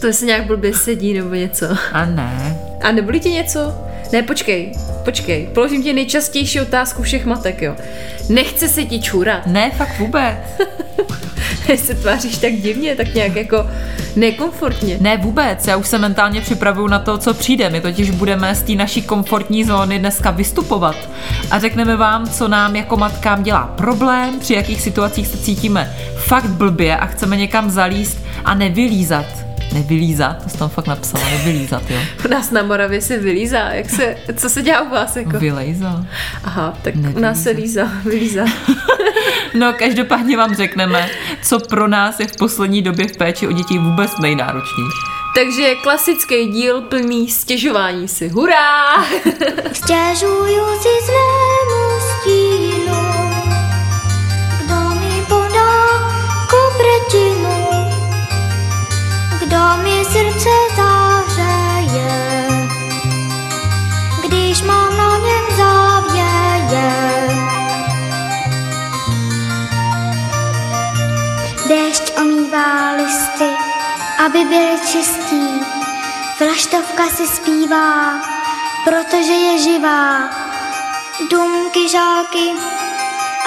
To se nějak blbě sedí nebo něco. A ne. A nebolí ti něco? Ne, počkej, počkej. Položím ti nejčastější otázku všech matek, jo. Nechce se ti čůrat? Ne, fakt vůbec. se tváříš tak divně, tak nějak jako nekomfortně. Ne, vůbec. Já už se mentálně připravuju na to, co přijde. My totiž budeme z té naší komfortní zóny dneska vystupovat a řekneme vám, co nám jako matkám dělá problém, při jakých situacích se cítíme fakt blbě a chceme někam zalíst a nevylízat Nevylízat, to jsi tam fakt napsala, nevylízat, jo. U nás na Moravě se vylízá, jak se, co se dělá u vás? Jako? Vylejza. Aha, tak Nevylíza. u nás se lízá, vylízá. no, každopádně vám řekneme, co pro nás je v poslední době v péči o děti vůbec nejnáročnější. Takže klasický díl plný stěžování si. Hurá! Stěžuju si svému aby byly čistí, flaštovka si zpívá, protože je živá. Dumky, žáky,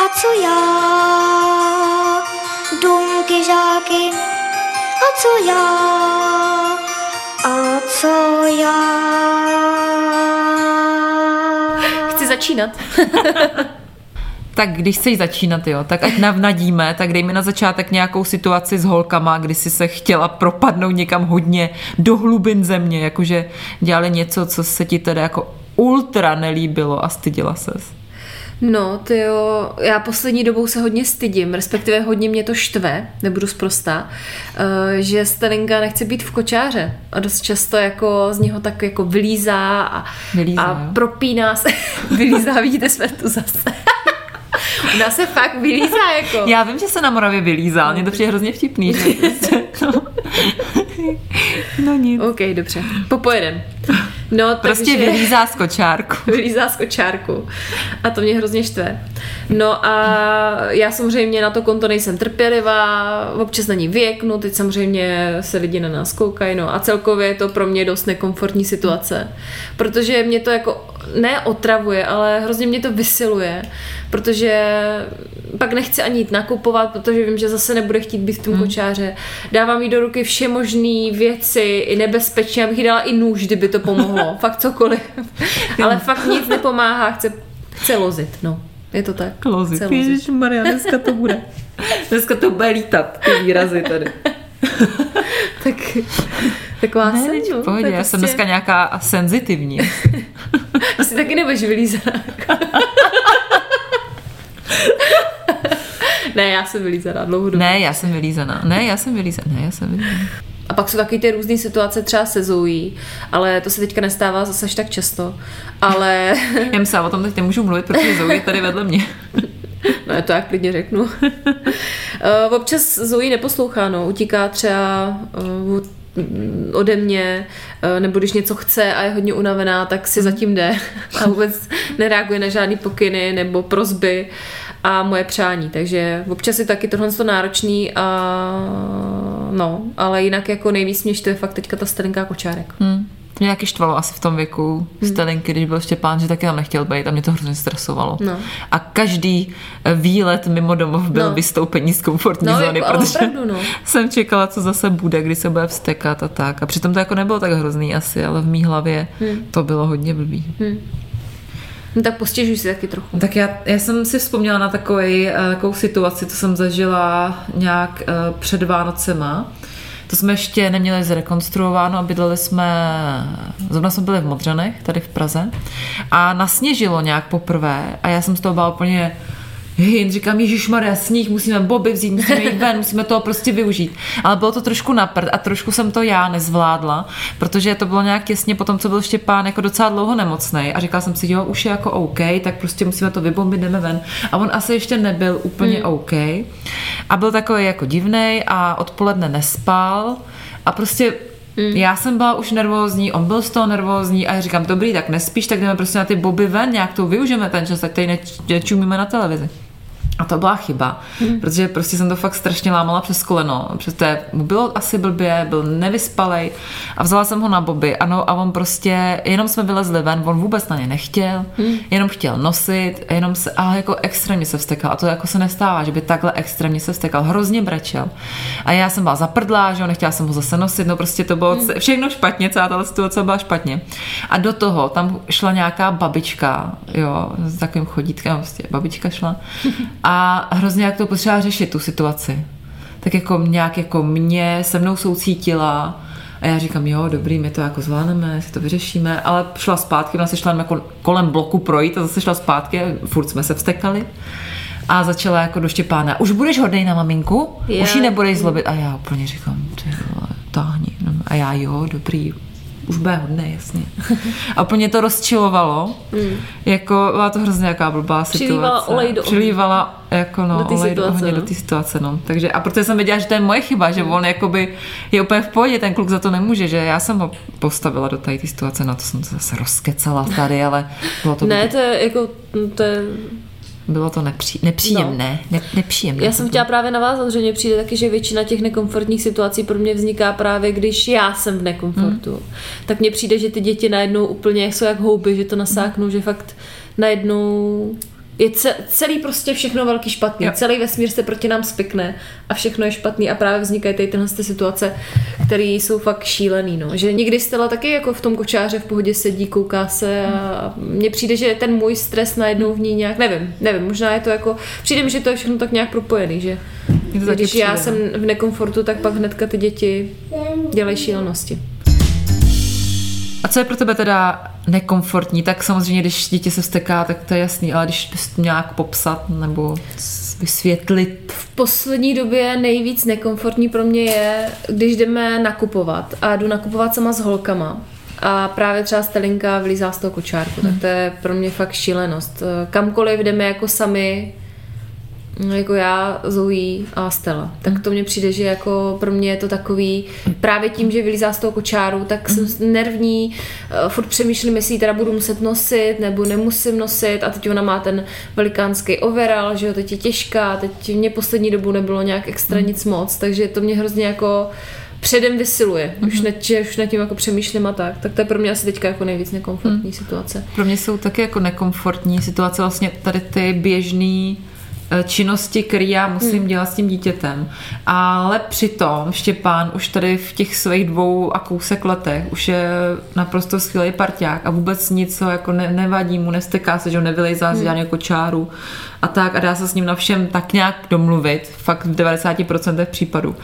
a co já? Dumky, žáky, a co já? A co já? Chci začínat. tak když chceš začínat, jo, tak ať navnadíme, tak dej mi na začátek nějakou situaci s holkama, kdy jsi se chtěla propadnout někam hodně do hlubin země, jakože dělali něco, co se ti teda jako ultra nelíbilo a styděla ses. No, ty jo, já poslední dobou se hodně stydím, respektive hodně mě to štve, nebudu zprostá, eh, že Stalinka nechce být v kočáře a dost často jako z něho tak jako vylízá a, vylízá, a propíná se, vylízá, vidíte, jsme tu zase. Nás se fakt vylízá jako. Já vím, že se na Moravě vylízá, mě to přijde hrozně vtipný. Že prostě, no. no nic. OK, dobře. Popojedem. No, prostě takže... vylízá z kočárku. vylízá z kočárku. A to mě hrozně štve. No a já samozřejmě na to konto nejsem trpělivá, občas na ní věknu, teď samozřejmě se lidi na nás koukají, no a celkově je to pro mě dost nekomfortní situace, protože mě to jako neotravuje, ale hrozně mě to vysiluje, protože pak nechci ani jít nakupovat, protože vím, že zase nebude chtít být v tom hmm. kočáře. Dávám jí do ruky vše možné věci, i nebezpečí, abych jí dala i nůž, kdyby to pomohlo, fakt cokoliv. ale fakt nic nepomáhá, chce, chce lozit, no. Je to tak. Lozit. Maria, dneska to bude. Dneska to bude lítat, ty výrazy tady. tak taková ne, jsem, no, pohodě, já prostě... jsem dneska nějaká senzitivní. Asi taky nebudeš vylízat. Ne, já jsem vylízaná dlouho Ne, já jsem vylízaná. Ne, já jsem vylízaná. Ne, já jsem vylízaná. A pak jsou taky ty různé situace třeba se Zoe, ale to se teďka nestává zase až tak často. Ale... Já myslím, o tom teď nemůžu mluvit, protože Zoe je tady vedle mě. No, já to jak klidně řeknu. Eh, občas Zoe neposlouchá, no, utíká třeba eh, ode mě, eh, nebo když něco chce a je hodně unavená, tak si zatím jde a vůbec nereaguje na žádný pokyny nebo prozby a moje přání, takže občas je taky tohle náročný a no, ale jinak jako nejvíc mě štve fakt teďka ta stelinká kočárek. Hmm. Mě nějaký štvalo asi v tom věku hmm. Stelinky, když byl Štěpán, že taky tam nechtěl být a mě to hrozně stresovalo. No. A každý eh, výlet mimo domov byl no. vystoupení z komfortní no, zóny, jako, protože opravdu, no. jsem čekala, co zase bude, kdy se bude vstekat a tak. A přitom to jako nebylo tak hrozný asi, ale v mý hlavě hmm. to bylo hodně blbý. Hmm. No tak postěžuj si taky trochu. Tak já, já jsem si vzpomněla na takový, eh, takovou situaci, co jsem zažila nějak uh, před Vánocema. To jsme ještě neměli zrekonstruováno a bydleli jsme, zrovna jsme byli v Modřanech, tady v Praze a nasněžilo nějak poprvé a já jsem z toho byla úplně jen říkám, Ježíš Maria, sníh, musíme boby vzít, musíme jít ven, musíme toho prostě využít. Ale bylo to trošku naprt a trošku jsem to já nezvládla, protože to bylo nějak těsně po tom, co byl Štěpán jako docela dlouho nemocný a říkala jsem si, jo, už je jako OK, tak prostě musíme to vybombit, jdeme ven. A on asi ještě nebyl úplně hmm. OK. A byl takový jako divný a odpoledne nespal a prostě Mm. Já jsem byla už nervózní, on byl z toho nervózní a já říkám, dobrý, tak nespíš, tak jdeme prostě na ty boby ven, nějak to využijeme ten čas, tak tady nečumíme na televizi. A to byla chyba, mm. protože prostě jsem to fakt strašně lámala přes koleno. Protože mu bylo asi blbě, byl nevyspalej a vzala jsem ho na boby. Ano, a on prostě, jenom jsme vylezli ven, on vůbec na ně nechtěl, mm. jenom chtěl nosit, jenom se, ale jako extrémně se vstekal. A to jako se nestává, že by takhle extrémně se vstekal. Hrozně brečel. A já jsem byla zaprdlá, že jo, nechtěla jsem ho zase nosit, no prostě to bylo mm. všechno špatně, celá ta situace byla špatně. A do toho tam šla nějaká babička, jo, s takovým chodítkem, prostě babička šla. a hrozně jak to potřeba řešit, tu situaci. Tak jako nějak jako mě se mnou soucítila a já říkám, jo, dobrý, my to jako zvládneme, si to vyřešíme, ale šla zpátky, ona se šla jako kolem bloku projít a zase šla zpátky, furt jsme se vstekali a začala jako do Štěpána, už budeš hodnej na maminku? Yeah. Už ji nebudeš zlobit? A já úplně říkám, ty vole, táhni. A já, jo, dobrý, už bude hodné, jasně. A úplně to rozčilovalo. Mm. Jako, byla to hrozně jaká blbá situace. Přilívala olej do Přilívala jako no, do olej situace, do, no. do té situace, no. Takže, a protože jsem věděla, že to je moje chyba, že mm. on jakoby je úplně v pohodě, ten kluk za to nemůže, že já jsem ho postavila do té situace, na to jsem to zase rozkecala tady, ale bylo to... Ne, to je jako, to je bylo to nepří, nepříjemné. No. Ne, nepříjemné. Já jsem chtěla právě navázat, že mně přijde taky, že většina těch nekomfortních situací pro mě vzniká právě, když já jsem v nekomfortu. Hmm. Tak mně přijde, že ty děti najednou úplně jsou jak houby, že to nasáknou, hmm. že fakt najednou je celý prostě všechno velký špatný. Jo. Celý vesmír se proti nám spikne a všechno je špatný a právě vznikají tady tyhle situace, které jsou fakt šílený. No. Že někdy Stella taky jako v tom kočáře v pohodě sedí, kouká se a mně přijde, že ten můj stres najednou v ní nějak, nevím, nevím, možná je to jako, přijde mi, že to je všechno tak nějak propojený, že když já jsem v nekomfortu, tak pak hnedka ty děti dělají šílenosti. A co je pro tebe teda nekomfortní, tak samozřejmě, když dítě se vsteká, tak to je jasný, ale když bys nějak popsat nebo vysvětlit. V poslední době nejvíc nekomfortní pro mě je, když jdeme nakupovat a jdu nakupovat sama s holkama a právě třeba Stelinka vylízá z toho kočárku, hmm. tak to je pro mě fakt šílenost. Kamkoliv jdeme jako sami, jako já, Zoe a Stella. Tak hmm. to mně přijde, že jako pro mě je to takový, právě tím, že vylízá z toho kočáru, tak jsem hmm. nervní, uh, furt přemýšlím, jestli ji teda budu muset nosit, nebo nemusím nosit a teď ona má ten velikánský overall, že jo, teď je těžká, teď mě poslední dobu nebylo nějak extra hmm. nic moc, takže to mě hrozně jako předem vysiluje. Mm-hmm. Už, ne, že už nad tím jako přemýšlím a tak. Tak to je pro mě asi teďka jako nejvíc nekomfortní mm. situace. Pro mě jsou taky jako nekomfortní situace vlastně tady ty běžný Eh, činnosti, které já musím hmm. dělat s tím dítětem. Ale přitom Štěpán už tady v těch svých dvou a kousek letech už je naprosto skvělý parťák a vůbec nic jako ne, nevadí mu, nesteká se, že ho nevylejzá hmm. z žádného čáru a tak a dá se s ním na všem tak nějak domluvit, fakt v 90% případů.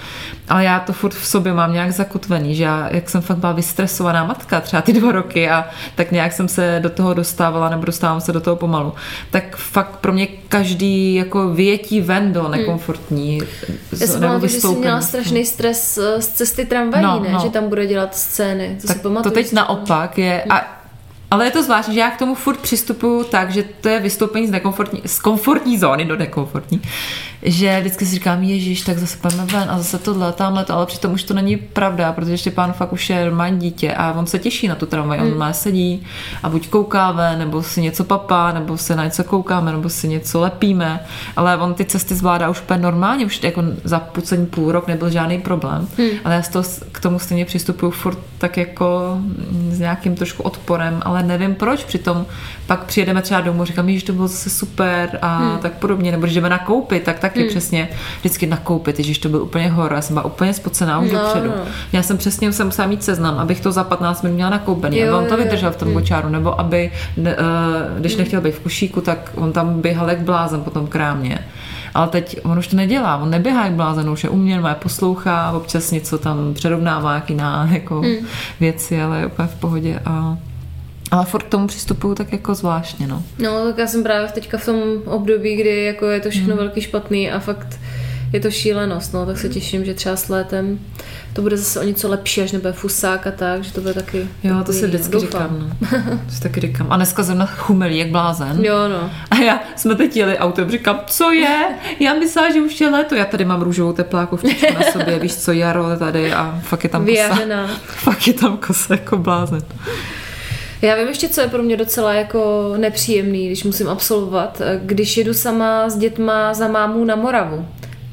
Ale já to furt v sobě mám nějak zakotvený, že já, jak jsem fakt byla vystresovaná matka třeba ty dva roky a tak nějak jsem se do toho dostávala nebo dostávám se do toho pomalu, tak fakt pro mě každý jako větí ven bylo hmm. nekomfortní. Hmm. Já jsem že jsi měla strašný stres eh, z cesty tramvají, no, ne? No. Že tam bude dělat scény. To, tak to teď naopak je, a ale je to zvláštní, že já k tomu furt přistupuju tak, že to je vystoupení z, nekomfortní, z komfortní zóny do nekomfortní že vždycky si říkám, ježíš, tak zase pojďme ven a zase tohle, tamhle to, ale přitom už to není pravda, protože Štěpán fakt už je normální dítě a on se těší na tu tramvaj, on hmm. má sedí a buď koukáme, nebo si něco papá, nebo se na něco koukáme, nebo si něco lepíme, ale on ty cesty zvládá už úplně normálně, už jako za poslední půl rok nebyl žádný problém, hmm. ale já z toho, k tomu stejně přistupuju furt tak jako s nějakým trošku odporem, ale nevím proč, přitom pak přijedeme třeba domů, říkám, že to bylo zase super a hmm. tak podobně, nebo když jdeme nakoupit, tak taky hmm. přesně vždycky nakoupit, když to byl úplně hor, já jsem byla úplně spocená už no, dopředu. No. Já jsem přesně jsem musela mít seznam, abych to za 15 minut měla nakoupený, jo, aby on to vydržel v tom hmm. kočáru, nebo aby, uh, když hmm. nechtěl být v kušíku, tak on tam běhal jak blázen po tom krámě. Ale teď on už to nedělá, on neběhá jak blázen, už je uměl, poslouchá, občas něco tam přerovnává, jaký na jako hmm. věci, ale je úplně v pohodě a Ale furt k tomu přistupuju tak jako zvláštně, no. No, tak já jsem právě teďka v tom období, kdy jako je to všechno hmm. velký špatný a fakt je to šílenost, no, tak se těším, že třeba s létem to bude zase o něco lepší, až nebude fusák a tak, že to bude taky... Jo, to si vždycky doufám. říkám, no. To si taky říkám. A dneska jsem na chumelí, jak blázen. Jo, no. A já jsme teď jeli autem, říkám, co je? Já myslela, že už je léto. Já tady mám růžovou teplákovčičku na sobě, víš co, jaro tady a fakt je tam kosa. Fakt je tam kosa jako blázen. Já vím ještě, co je pro mě docela jako nepříjemný, když musím absolvovat, když jedu sama s dětma za mámu na Moravu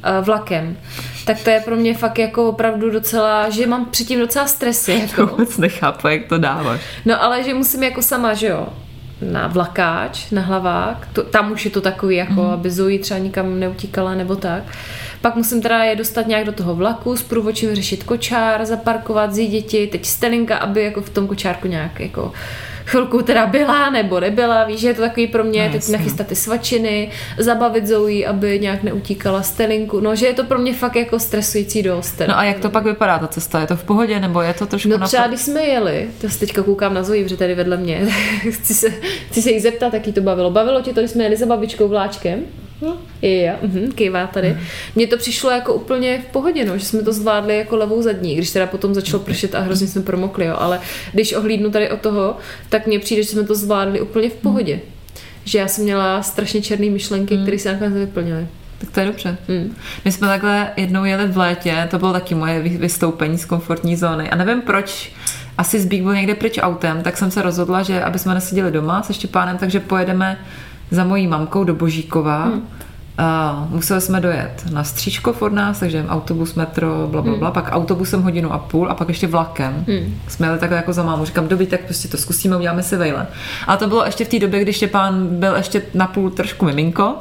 eh, vlakem tak to je pro mě fakt jako opravdu docela, že mám předtím docela stresy. Jako. Vůbec nechápu, jak to dáváš. No ale že musím jako sama, že jo, na vlakáč, na hlavák, to, tam už je to takový, jako mm. aby Zoe třeba nikam neutíkala nebo tak. Pak musím teda je dostat nějak do toho vlaku, s průvočím řešit kočár, zaparkovat, zjí děti, teď stelinka, aby jako v tom kočárku nějak jako chvilku teda byla nebo nebyla, víš, že je to takový pro mě no, teď nachystat ty svačiny, zabavit Zoe, aby nějak neutíkala stelinku, no, že je to pro mě fakt jako stresující dost. No a jak to pak vypadá ta cesta? Je to v pohodě nebo je to trošku No třeba když jsme jeli, to se teďka koukám na Zoe, protože tady vedle mě, chci se, chci se jí zeptat, jak jí to bavilo. Bavilo tě to, když jsme jeli za babičkou vláčkem? Jo, jo, mhm, kývá tady. Mně to přišlo jako úplně v pohodě, no, že jsme to zvládli jako levou zadní, když teda potom začalo pršet a hrozně jsme promokli, jo, ale když ohlídnu tady od toho, tak mně přijde, že jsme to zvládli úplně v pohodě. Hmm. Že já jsem měla strašně černé myšlenky, hmm. které se nakonec vyplnily. Tak to je dobře. Hmm. My jsme takhle jednou jeli v létě, to bylo taky moje vystoupení z komfortní zóny. A nevím proč, asi zbík byl někde pryč autem, tak jsem se rozhodla, že aby jsme neseděli doma se Štěpánem, takže pojedeme za mojí mamkou do Božíkova. Hmm. A museli jsme dojet na Stříčkov od nás, takže autobus, metro, bla, bla, bla, hmm. pak autobusem hodinu a půl a pak ještě vlakem. Hmm. Jsme jeli takhle jako za mámu. Říkám, dobrý, tak prostě to zkusíme, uděláme si vejle. A to bylo ještě v té době, kdy Štěpán byl ještě na půl trošku miminko,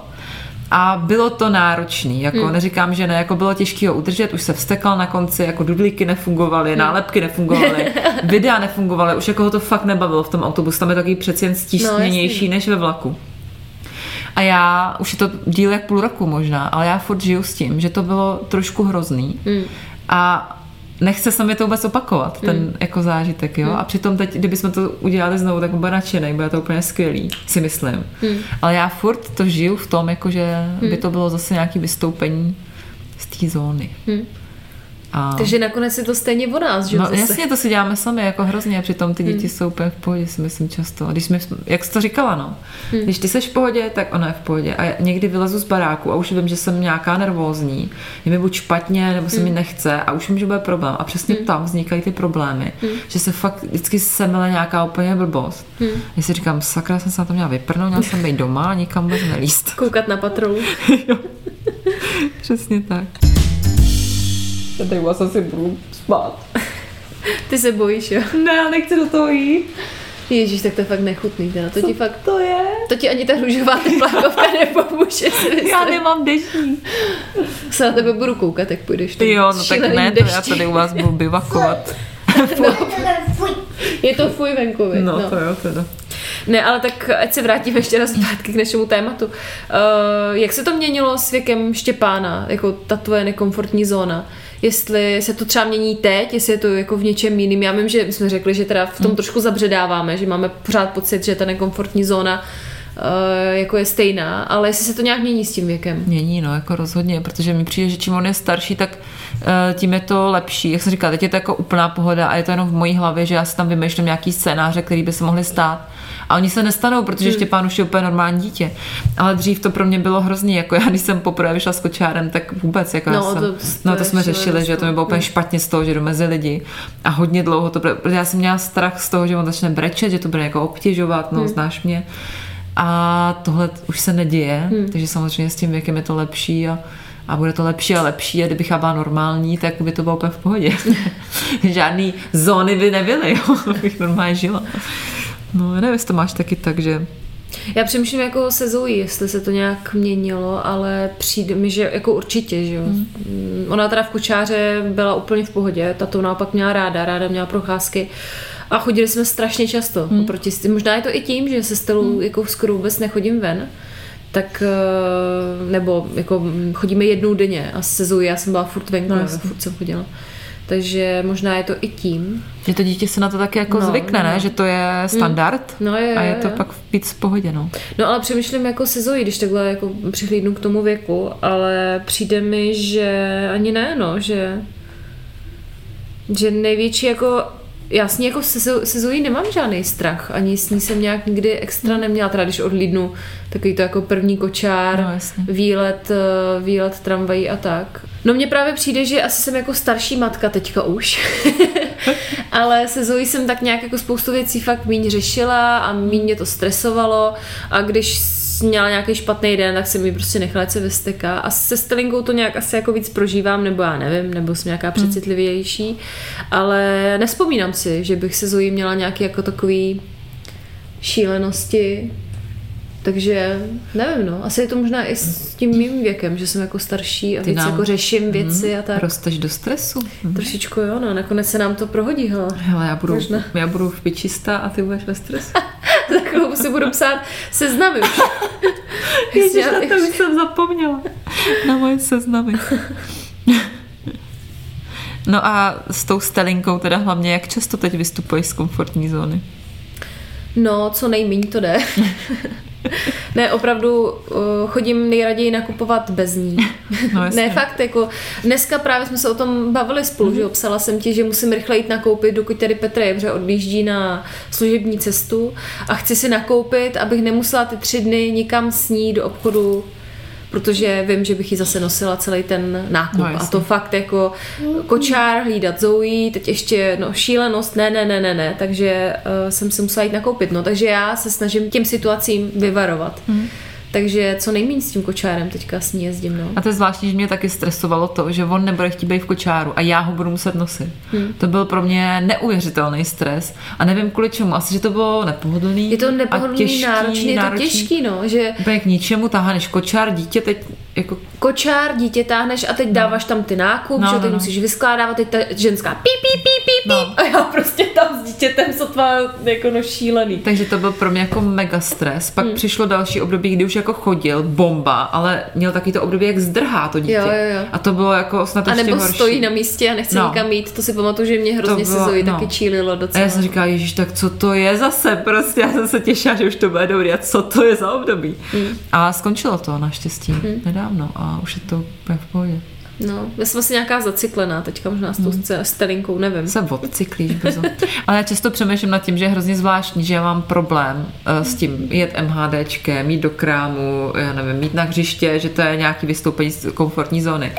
a bylo to náročný, jako hmm. neříkám, že ne, jako bylo těžké ho udržet, už se vstekal na konci, jako dudlíky nefungovaly, hmm. nálepky nefungovaly, videa nefungovaly, už jako ho to fakt nebavilo v tom autobuse, tam je takový přeci jen stísněnější no, než ve vlaku. A já, už je to díl jak půl roku možná, ale já furt žiju s tím, že to bylo trošku hrozný. Mm. A nechce se mi to vůbec opakovat, ten mm. jako zážitek, jo. Mm. A přitom teď, kdybychom to udělali znovu, tak bude nadšený, bude to úplně skvělý, si myslím. Mm. Ale já furt to žiju v tom, jako že mm. by to bylo zase nějaké vystoupení z té zóny. Mm. A... Takže nakonec je to stejně o nás, že? No zase. jasně, to si děláme sami, jako hrozně, přitom ty děti hmm. jsou úplně v pohodě, si myslím často. A když jsme, jak jsi to říkala, no, hmm. když ty seš v pohodě, tak ona je v pohodě. A někdy vylezu z baráku a už vím, že jsem nějaká nervózní, je mi buď špatně, nebo se hmm. mi nechce a už vím, že bude problém. A přesně hmm. tam vznikají ty problémy, hmm. že se fakt vždycky semele nějaká úplně blbost. Hmm. Já si říkám, sakra, jsem se na to měla vyprnout, měla jsem být doma a nikam vůbec nelíst. Koukat na patrolu. Přesně tak. Já tady vlastně si budu spát. Ty se bojíš, jo? Ne, já nechci do toho jít. Ježíš, tak to je fakt nechutný, teda. To Co ti fakt... to je? To ti ani ta růžová teplákovka nepomůže. Já nemám deštní. Se na tebe budu koukat, jak půjdeš. Jo, no tak ne, to já tady u vás budu bivakovat. no. Je to fuj venku, no, no, to jo, teda. Ne, ale tak ať se vrátíme ještě raz zpátky k našemu tématu. Uh, jak se to měnilo s věkem Štěpána, jako ta tvoje nekomfortní zóna? Jestli se to třeba mění teď, jestli je to jako v něčem jiným. Já vím, že jsme řekli, že teda v tom hmm. trošku zabředáváme, že máme pořád pocit, že ta nekomfortní zóna Uh, jako je stejná, ale jestli se to nějak mění s tím věkem. Mění, no, jako rozhodně, protože mi přijde, že čím on je starší, tak uh, tím je to lepší. Jak jsem říkala, teď je to jako úplná pohoda a je to jenom v mojí hlavě, že já si tam vymýšlím nějaký scénáře, který by se mohly stát a oni se nestanou, protože hmm. Štěpán už je úplně normální dítě. Ale dřív to pro mě bylo hrozný. Jako já, když jsem poprvé vyšla s kočárem, tak vůbec. Jako no, jsem, to, no, to jsme řešili, že to mi bylo úplně špatně z toho, že jdu mezi lidi. A hodně dlouho to, protože já jsem měla strach z toho, že on začne brečet, že to bude jako obtěžovat, no, hmm. znáš mě. A tohle už se neděje, hmm. takže samozřejmě s tím věkem je to lepší a a bude to lepší a lepší a kdybych já byla normální, tak by to bylo úplně v pohodě. Žádný zóny by nebyly, jo, bych normálně žila. No, nevím, jestli to máš taky tak, že já přemýšlím jako se Zoe, jestli se to nějak měnilo, ale přijde mi, že jako určitě, že jo. Mm. Ona teda v kučáře byla úplně v pohodě, ta to naopak měla ráda, ráda měla procházky a chodili jsme strašně často mm. oproti Možná je to i tím, že se Stelou mm. jako skoro vůbec nechodím ven, tak eh, nebo jako chodíme jednou denně a se Zoe já jsem byla furt venku, no, furt jsem chodila. Takže možná je to i tím. Že to dítě se na to taky jako no, zvykne, no. ne? Že to je standard mm. no, je, a je to je. pak víc v pohodě, no. No ale přemýšlím jako se Zoe, když takhle jako přihlídnu k tomu věku, ale přijde mi, že ani ne, no, že že největší jako já s ní jako se, se Zoe nemám žádný strach, ani s ní jsem nějak nikdy extra neměla, teda když odlídnu takový to jako první kočár, no, výlet, eh, výlet tramvají a tak. No mně právě přijde, že asi jsem jako starší matka teďka už, ale se Zoe jsem tak nějak jako spoustu věcí fakt míň řešila a míň mě to stresovalo a když měla nějaký špatný den, tak jsem mi prostě nechala, se vysteká. A se Stellinkou to nějak asi jako víc prožívám, nebo já nevím, nebo jsem nějaká hmm. přecitlivější, ale nespomínám si, že bych se Zoe měla nějaký jako takový šílenosti, takže nevím, no. Asi je to možná i s tím mým věkem, že jsem jako starší a Ty víc nám... jako řeším věci mm, a tak. Rosteš do stresu. Mm. Trošičku jo, no. Nakonec se nám to prohodí, hele. Hele, já budu, možná. já budu v pičista a ty budeš ve stresu. Takovou si budu psát seznamy už. Ježiš, na to už jsem zapomněla. Na moje seznamy. No a s tou stelinkou teda hlavně, jak často teď vystupuješ z komfortní zóny? No, co nejméně to jde. ne, opravdu uh, chodím nejraději nakupovat bez ní. No, ne, fakt, jako dneska právě jsme se o tom bavili spolu, mm-hmm. že obsala jsem ti, že musím rychle jít nakoupit, dokud tady Petr je, protože odjíždí na služební cestu a chci si nakoupit, abych nemusela ty tři dny nikam s ní do obchodu protože vím, že bych ji zase nosila celý ten nákup. No, a to fakt jako kočár, hlídat Zoe, teď ještě no, šílenost, ne, ne, ne, ne, ne, takže uh, jsem si musela jít nakoupit. No, takže já se snažím těm situacím vyvarovat. Mm. Takže co nejméně s tím kočárem teďka s ní jezdím. No. A to je zvláštní, že mě taky stresovalo to, že on nebude chtít být v kočáru a já ho budu muset nosit. Hmm. To byl pro mě neuvěřitelný stres a nevím kvůli čemu. Asi, že to bylo nepohodlný. Je to nepohodlný, těžký, náročný, náročný, je to těžký, no. Že... Úplně k ničemu než kočár, dítě teď jako... Kočár, dítě táhneš a teď no. dáváš tam ty nákup, no, že no, teď no. musíš vyskládávat, teď ta ženská pí, pí, pí, pí, pí. No. A já prostě tam s dítětem sotva jako no šílený. Takže to byl pro mě jako mega stres. Pak hmm. přišlo další období, kdy už jako chodil, bomba, ale měl taky to období, jak zdrhá to dítě. Jo, jo, jo. A to bylo jako snad A nebo horší. stojí na místě a nechce no. nikam jít, to si pamatuju, že mě hrozně bylo, se Zoe no. taky čílilo docela. A já jsem říkala, ježiš, tak co to je zase, prostě já jsem se těšila, že už to bude dobrý a co to je za období. Hmm. A skončilo to naštěstí hmm. Nedávno a už je to v pohodě. No, já jsem asi nějaká zacyklená teďka možná s tou hmm. stelinkou, nevím. Se odcyklíš brzo. Ale já často přemýšlím nad tím, že je hrozně zvláštní, že já mám problém uh, s tím jet MHDčkem, mít do krámu, já nevím, mít na hřiště, že to je nějaký vystoupení z komfortní zóny.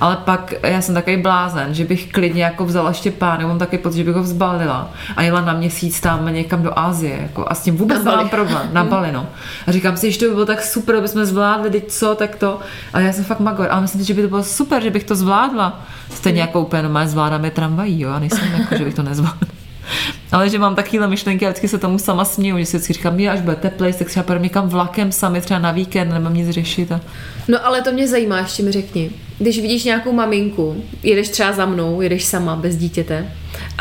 Ale pak já jsem takový blázen, že bych klidně jako vzala Štěpána, mám taky pocit, že bych ho vzbalila a jela na měsíc tam někam do Ázie. Jako, a s tím vůbec nemám problém. Na Bali, no. A říkám si, že to by bylo tak super, aby jsme zvládli, teď co, tak to. A já jsem fakt magor. Ale myslím si, že by to bylo super, že bych to zvládla. Stejně jako úplně normálně zvládám je tramvají, jo, a nejsem jako, že bych to nezvládla. Ale že mám takovýhle myšlenky a vždycky se tomu sama směju, že si vždycky říkám, že až bude teplej, tak třeba půjdeme někam vlakem sami, třeba na víkend, nemám nic řešit. A... No ale to mě zajímá, ještě mi řekni. Když vidíš nějakou maminku, jedeš třeba za mnou, jedeš sama, bez dítěte,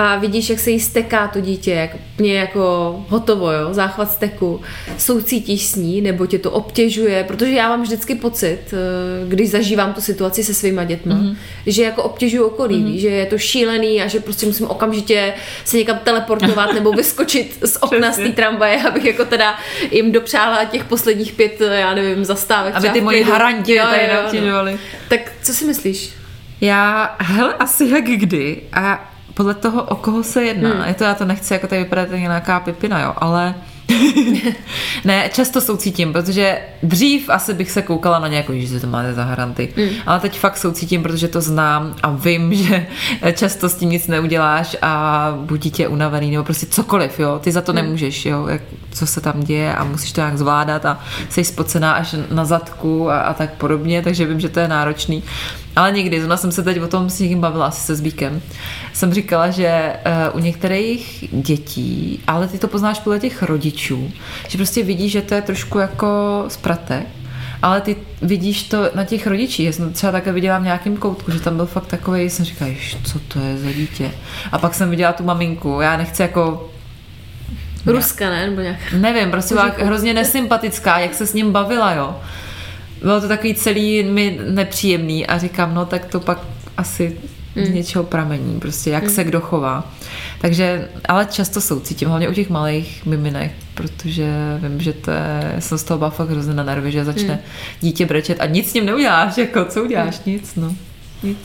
a vidíš, jak se jí steká to dítě, jak mě jako hotovo, jo, záchvat steku, soucítíš s ní, nebo tě to obtěžuje, protože já mám vždycky pocit, eh, když zažívám tu situaci se svýma dětma, mm-hmm. že jako obtěžuju okolí, mm-hmm. že je to šílený a že prostě musím okamžitě se někam teleportovat nebo vyskočit z okna z té tramvaje, abych jako teda jim dopřála těch posledních pět, já nevím, zastávek. Aby ty moje haranti tady no. Tak co si myslíš? Já, hele, asi jak kdy. A podle toho, o koho se jedná. Hmm. Je to, já to nechci jako tady vypadat nějaká pipina, jo, ale ne, často soucítím, protože dřív asi bych se koukala na nějakou, že to máte za haranty, mm. ale teď fakt soucítím, protože to znám a vím, že často s tím nic neuděláš a buď dítě unavený nebo prostě cokoliv, jo, ty za to mm. nemůžeš, jo, jak, co se tam děje a musíš to nějak zvládat a jsi spocená až na zadku a, a tak podobně, takže vím, že to je náročný. Ale někdy, zrovna jsem se teď o tom s někým bavila, asi se Zbíkem, jsem říkala, že uh, u některých dětí, ale ty to poznáš podle těch rodičů, že prostě vidíš, že to je trošku jako zpratek, ale ty vidíš to na těch rodičích. Já jsem třeba také viděla v nějakém koutku, že tam byl fakt takový, jsem říkala, co to je za dítě. A pak jsem viděla tu maminku, já nechci jako Ruska, ne? Nebo nějak... Nevím, prostě byla hrozně nesympatická, jak se s ním bavila, jo bylo to takový celý mi nepříjemný a říkám, no tak to pak asi mm. z něčeho pramení, prostě jak mm. se kdo chová. Takže, ale často soucítím, hlavně u těch malých miminek, protože vím, že to je, jsem z toho byla fakt hrozně na nervy, že začne mm. dítě brečet a nic s ním neuděláš, jako co uděláš, mm. nic, no, nic.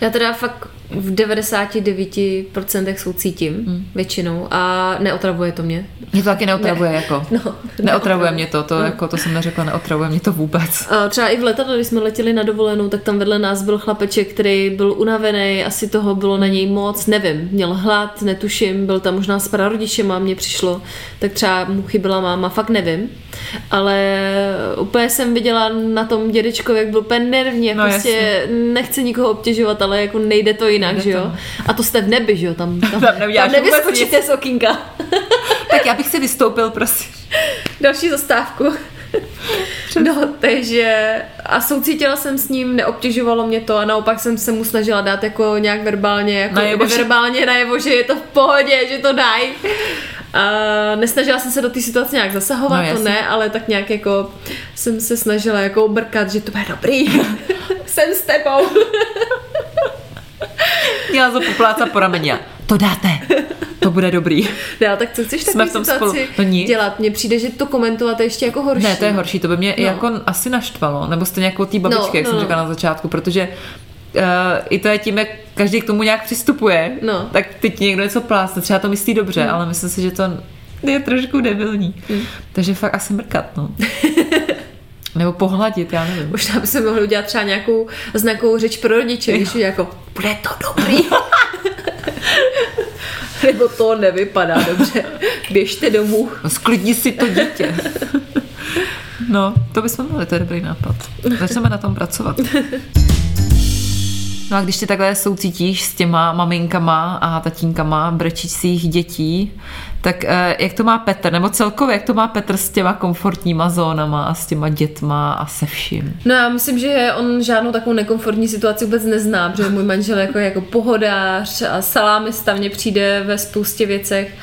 Já teda fakt v 99% soucítím hmm. většinou a neotravuje to mě. Mě to taky neotravuje, ne. jako. No, neotravuje, neotravuje mě to, to, no. jako, to jsem neřekla, neotravuje mě to vůbec. A třeba i v letadle, když jsme letěli na dovolenou, tak tam vedle nás byl chlapeček, který byl unavený, asi toho bylo na něj moc, nevím, měl hlad, netuším, byl tam možná s prarodičem a mně přišlo, tak třeba mu chyběla máma, fakt nevím. Ale úplně jsem viděla na tom dědečkovi, jak byl úplně nervně, no, prostě jasně. nechce nikoho obtěžovat, ale jako nejde to jinak, nejde že jo? A to jste v nebi, že jo? Tam, tam, tam, tam nevyskočíte z okýnka. tak já bych si vystoupil, prosím. Další zastávku. No, takže a soucítila jsem s ním, neobtěžovalo mě to a naopak jsem se mu snažila dát jako nějak verbálně, jako najevo, verbálně že... najevo, že je to v pohodě, že to dají. A nesnažila jsem se do té situace nějak zasahovat, no, to ne, ale tak nějak jako jsem se snažila jako brkat, že to bude dobrý. jsem s tebou. Měla to poplácat po rameni to dáte, to bude dobrý. Ne, tak co chceš Jsme v tom spolu. No nic. dělat? Mně přijde, že to komentovat je ještě jako horší. Ne, to je horší, to by mě no. jako asi naštvalo, nebo stejně jako té babičky, no, jak no, jsem no. říkala na začátku, protože uh, i to je tím, jak každý k tomu nějak přistupuje, no. tak teď někdo něco plásne, třeba to myslí dobře, hmm. ale myslím si, že to je trošku debilní. Hmm. Takže fakt asi mrkat, no. Nebo pohladit, já nevím. Možná by se mohli udělat třeba nějakou znakovou řeč pro rodiče, když jako, bude to dobrý. Nebo to nevypadá dobře. Běžte domů. No, sklidni si to dítě. No, to bychom měli, to je dobrý nápad. Začneme na tom pracovat. No a když ty takhle soucítíš s těma maminkama a tatínkama brečících dětí, tak eh, jak to má Petr, nebo celkově jak to má Petr s těma komfortníma zónama a s těma dětma a se vším? No já myslím, že on žádnou takovou nekomfortní situaci vůbec nezná, protože můj manžel jako, jako pohodář a salámista mně přijde ve spoustě věcech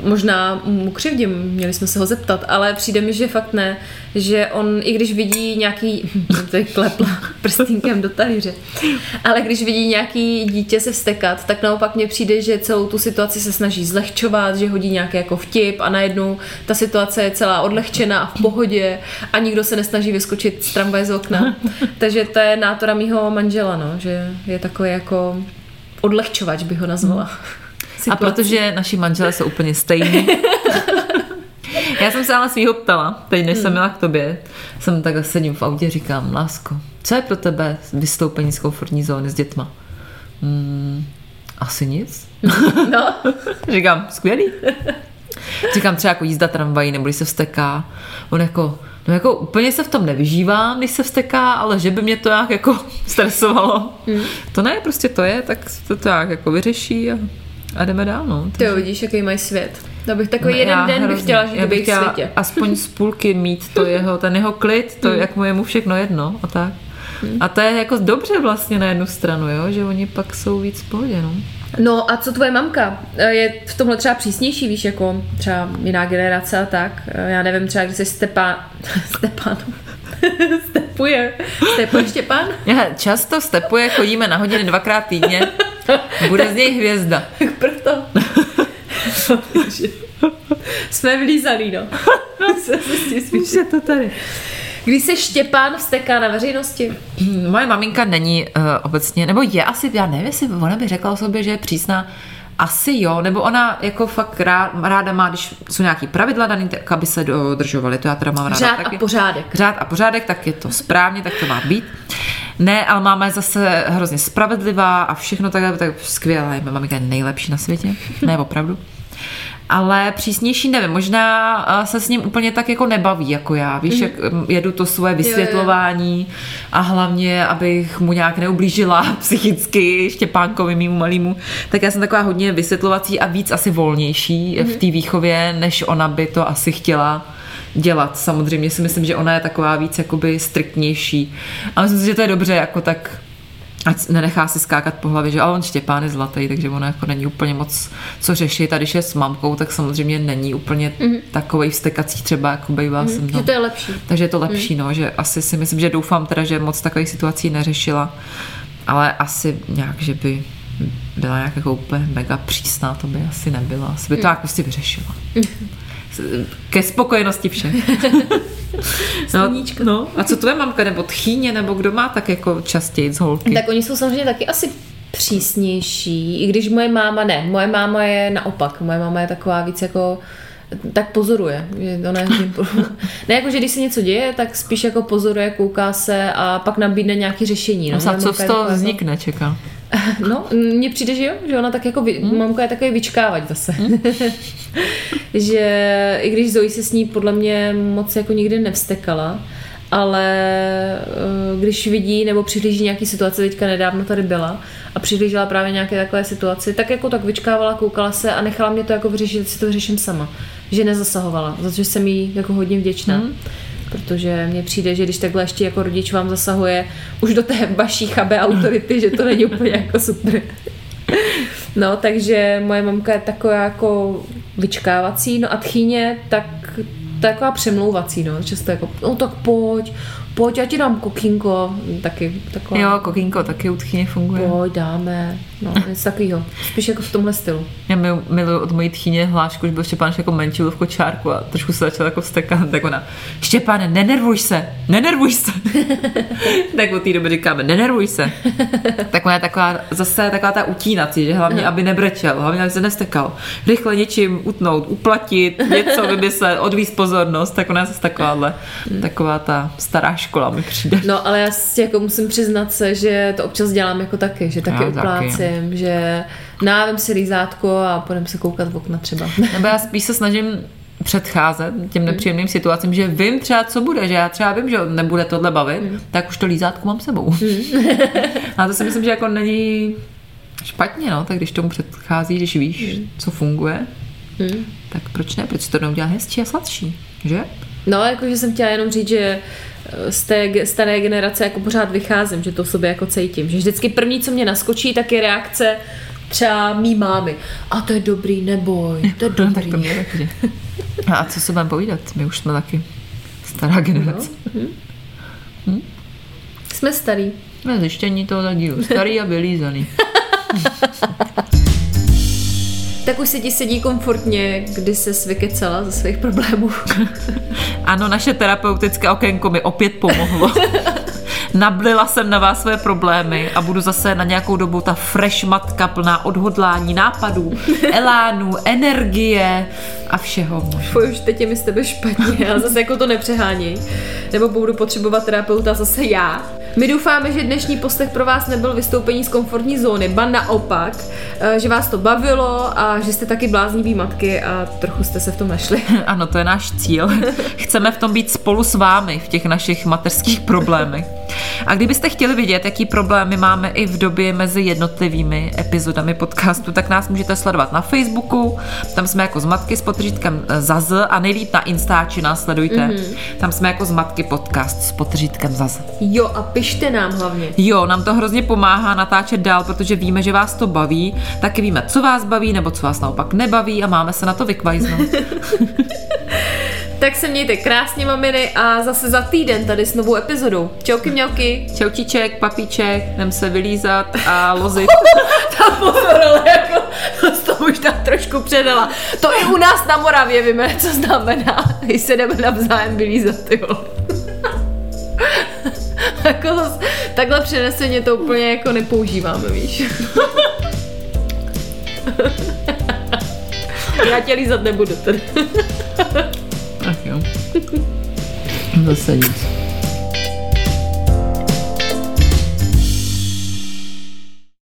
Možná mu křivdím, měli jsme se ho zeptat, ale přijde mi, že fakt ne, že on, i když vidí nějaký, to je klepla prstínkem do talíře, ale když vidí nějaký dítě se vstekat, tak naopak mně přijde, že celou tu situaci se snaží zlehčovat, že hodí nějaký jako vtip a najednou ta situace je celá odlehčená a v pohodě a nikdo se nesnaží vyskočit z tramvaje z okna. Takže to je nátora mýho manžela, no, že je takový jako odlehčovač, bych ho nazvala. Hmm. Situaci. A protože naši manželé jsou úplně stejní. Já jsem se ale svýho ptala, teď než hmm. jsem měla k tobě, jsem takhle sedím v autě říkám, lásko, co je pro tebe vystoupení z komfortní zóny s dětma? Hmm, asi nic. No. říkám, skvělý. Říkám třeba jako jízda tramvají, nebo když se vsteká. On jako, no jako úplně se v tom nevyžívám, když se vsteká, ale že by mě to nějak jako stresovalo. Mm. To ne, prostě to je, tak to, to nějak jako vyřeší a a jdeme dál, no. Ty vidíš, jaký mají svět. To bych takový no, jeden den hrozně. bych chtěla žít bych chtěla světě. aspoň z půlky mít to jeho, ten jeho klid, to, hmm. jak mu je mu všechno jedno a tak. Hmm. A to je jako dobře vlastně na jednu stranu, jo? že oni pak jsou víc v pohodě, no. No a co tvoje mamka? E, je v tomhle třeba přísnější, víš, jako třeba jiná generace a tak? E, já nevím, třeba když jsi Stepán... Stepán... Stepuje. Stepuje Štěpán? Já často stepuje, chodíme na hodiny dvakrát týdně. Bude z něj hvězda. Proto. Jsme vlízalí, no. Už je to tady. Když se Štěpán vsteká na veřejnosti? Moje maminka není uh, obecně, nebo je asi, já nevím, jestli ona by řekla o sobě, že je přísná, asi jo, nebo ona jako fakt ráda má, když jsou nějaký pravidla daný, tak aby se dodržovaly. To já teda mám ráda Řád taky. a pořádek. Řád a pořádek, tak je to správně, tak to má být. Ne, ale máma je zase hrozně spravedlivá a všechno takhle, tak skvělé. Maminka je nejlepší na světě. Ne, opravdu ale přísnější nevím, možná se s ním úplně tak jako nebaví jako já, víš, jak mm, jedu to svoje vysvětlování jo, jo. a hlavně, abych mu nějak neublížila psychicky Štěpánkovi, mýmu malýmu, tak já jsem taková hodně vysvětlovací a víc asi volnější mm-hmm. v té výchově, než ona by to asi chtěla dělat. Samozřejmě si myslím, že ona je taková víc jakoby striktnější. A myslím si, že to je dobře, jako tak ať nenechá si skákat po hlavě, že ale on Štěpán je zlatý, takže ono jako není úplně moc co řešit a když je s mamkou, tak samozřejmě není úplně mm-hmm. takovej vstekací třeba, jako bývá mm-hmm. jsem. No. Že to je lepší. Takže je to lepší, mm-hmm. no, že asi si myslím, že doufám teda, že moc takových situací neřešila. ale asi nějak, že by byla nějak jako úplně mega přísná, to by asi nebyla. Asi by to jako si vyřešila. Ke spokojenosti všech. no, no, a co tvoje mamka, nebo tchýně, nebo kdo má tak jako častěji z holky? Tak oni jsou samozřejmě taky asi přísnější, i když moje máma ne. Moje máma je naopak. Moje máma je taková víc jako tak pozoruje. Že ona je ne jako, že když se něco děje, tak spíš jako pozoruje, kouká se a pak nabídne nějaký řešení. No, no co z toho vznikne, čeká? No, mně přijde, že jo, že ona tak jako, vy, hmm. mamka je takový vyčkávat zase. Hmm. že i když Zoe se s ní podle mě moc jako nikdy nevstekala, ale eh, když vidí nebo přihlíží nějaký situace, teďka nedávno tady byla a přihlížela právě nějaké takové situaci, tak jako tak vyčkávala, koukala se a nechala mě to jako vyřešit, si to vyřeším sama. Že nezasahovala, za což jsem jí jako hodně vděčná. Mm. Protože mně přijde, že když takhle ještě jako rodič vám zasahuje už do té vaší chabé autority, že to není úplně jako super. No, takže moje mamka je taková jako vyčkávací, no a tchýně, tak to je taková přemlouvací, no, často jako, no tak pojď, pojď, já ti dám kokínko, taky taková. Jo, kokínko taky u tchyně funguje. Pojď, dáme, no, něco takového. Spíš jako v tomhle stylu. Já miluji od mojí tchyně hlášku, že byl Štěpán jako menší v kočárku a trošku se začal jako vstekat, tak ona, Štěpáne, nenervuj se, nenervuj se. tak od té doby říkáme, nenervuj se. tak ona je taková, zase taková ta utínací, že hlavně, aby nebrečel, hlavně, aby se nestekal. Rychle něčím utnout, uplatit, něco vymyslet, odvíst pozornost, tak ona je zase takováhle, taková ta stará škola mi přijde. No, ale já si jako musím přiznat se, že to občas dělám jako taky, že taky já taky. že návím si lízátko a půjdem se koukat v okna třeba. Nebo já spíš se snažím předcházet těm nepříjemným situacím, že vím třeba, co bude, že já třeba vím, že nebude tohle bavit, mm. tak už to lízátko mám sebou. Mm. a to si myslím, že jako není špatně, no, tak když tomu předchází, když víš, mm. co funguje, mm. tak proč ne, proč to neudělá hezčí a sladší, že? No, jakože jsem chtěla jenom říct, že z té staré generace jako pořád vycházím, že to v sobě jako cítím. Že vždycky první, co mě naskočí, tak je reakce třeba mý mámy. A to je dobrý, neboj, to je dobrý. tak to mě taky. A co se budeme povídat? My už jsme taky stará generace. No. Hm? Hm? Jsme starý. Jsme zjištění toho dílu. Starý a vylízaný. tak už se ti sedí komfortně, kdy se vykecala ze svých problémů. ano, naše terapeutické okénko mi opět pomohlo. Nablila jsem na vás své problémy a budu zase na nějakou dobu ta fresh matka plná odhodlání, nápadů, elánů, energie a všeho. Fuj, už teď je mi s tebe špatně a zase jako to nepřehání. Nebo budu potřebovat terapeuta zase já. My doufáme, že dnešní postech pro vás nebyl vystoupení z komfortní zóny, ba naopak, eh, že vás to bavilo a že jste taky bláznivý matky a trochu jste se v tom našli. Ano, to je náš cíl. Chceme v tom být spolu s vámi v těch našich mateřských problémech. A kdybyste chtěli vidět, jaký problémy máme i v době mezi jednotlivými epizodami podcastu, tak nás můžete sledovat na Facebooku, tam jsme jako z matky s potřítkem Zaz a nejlíp na Instači nás sledujte. Mm-hmm. Tam jsme jako z matky podcast s potřítkem Zaz. Jo a pište nám hlavně. Jo, nám to hrozně pomáhá natáčet dál, protože víme, že vás to baví, taky víme, co vás baví nebo co vás naopak nebaví a máme se na to vykvajznout. Tak se mějte krásně, maminy, a zase za týden tady s novou epizodou. Čauky mňauky. Čaučiček, papíček, jdem se vylízat a lozit. Ta pozor, ale jako to možná trošku předala. To i u nás na Moravě víme, co znamená, když se jdeme navzájem vylízat, jo. Jako zase, takhle přeneseně to úplně jako nepoužíváme, víš. Já tě lízat nebudu tedy. Ach jo. Zase nic.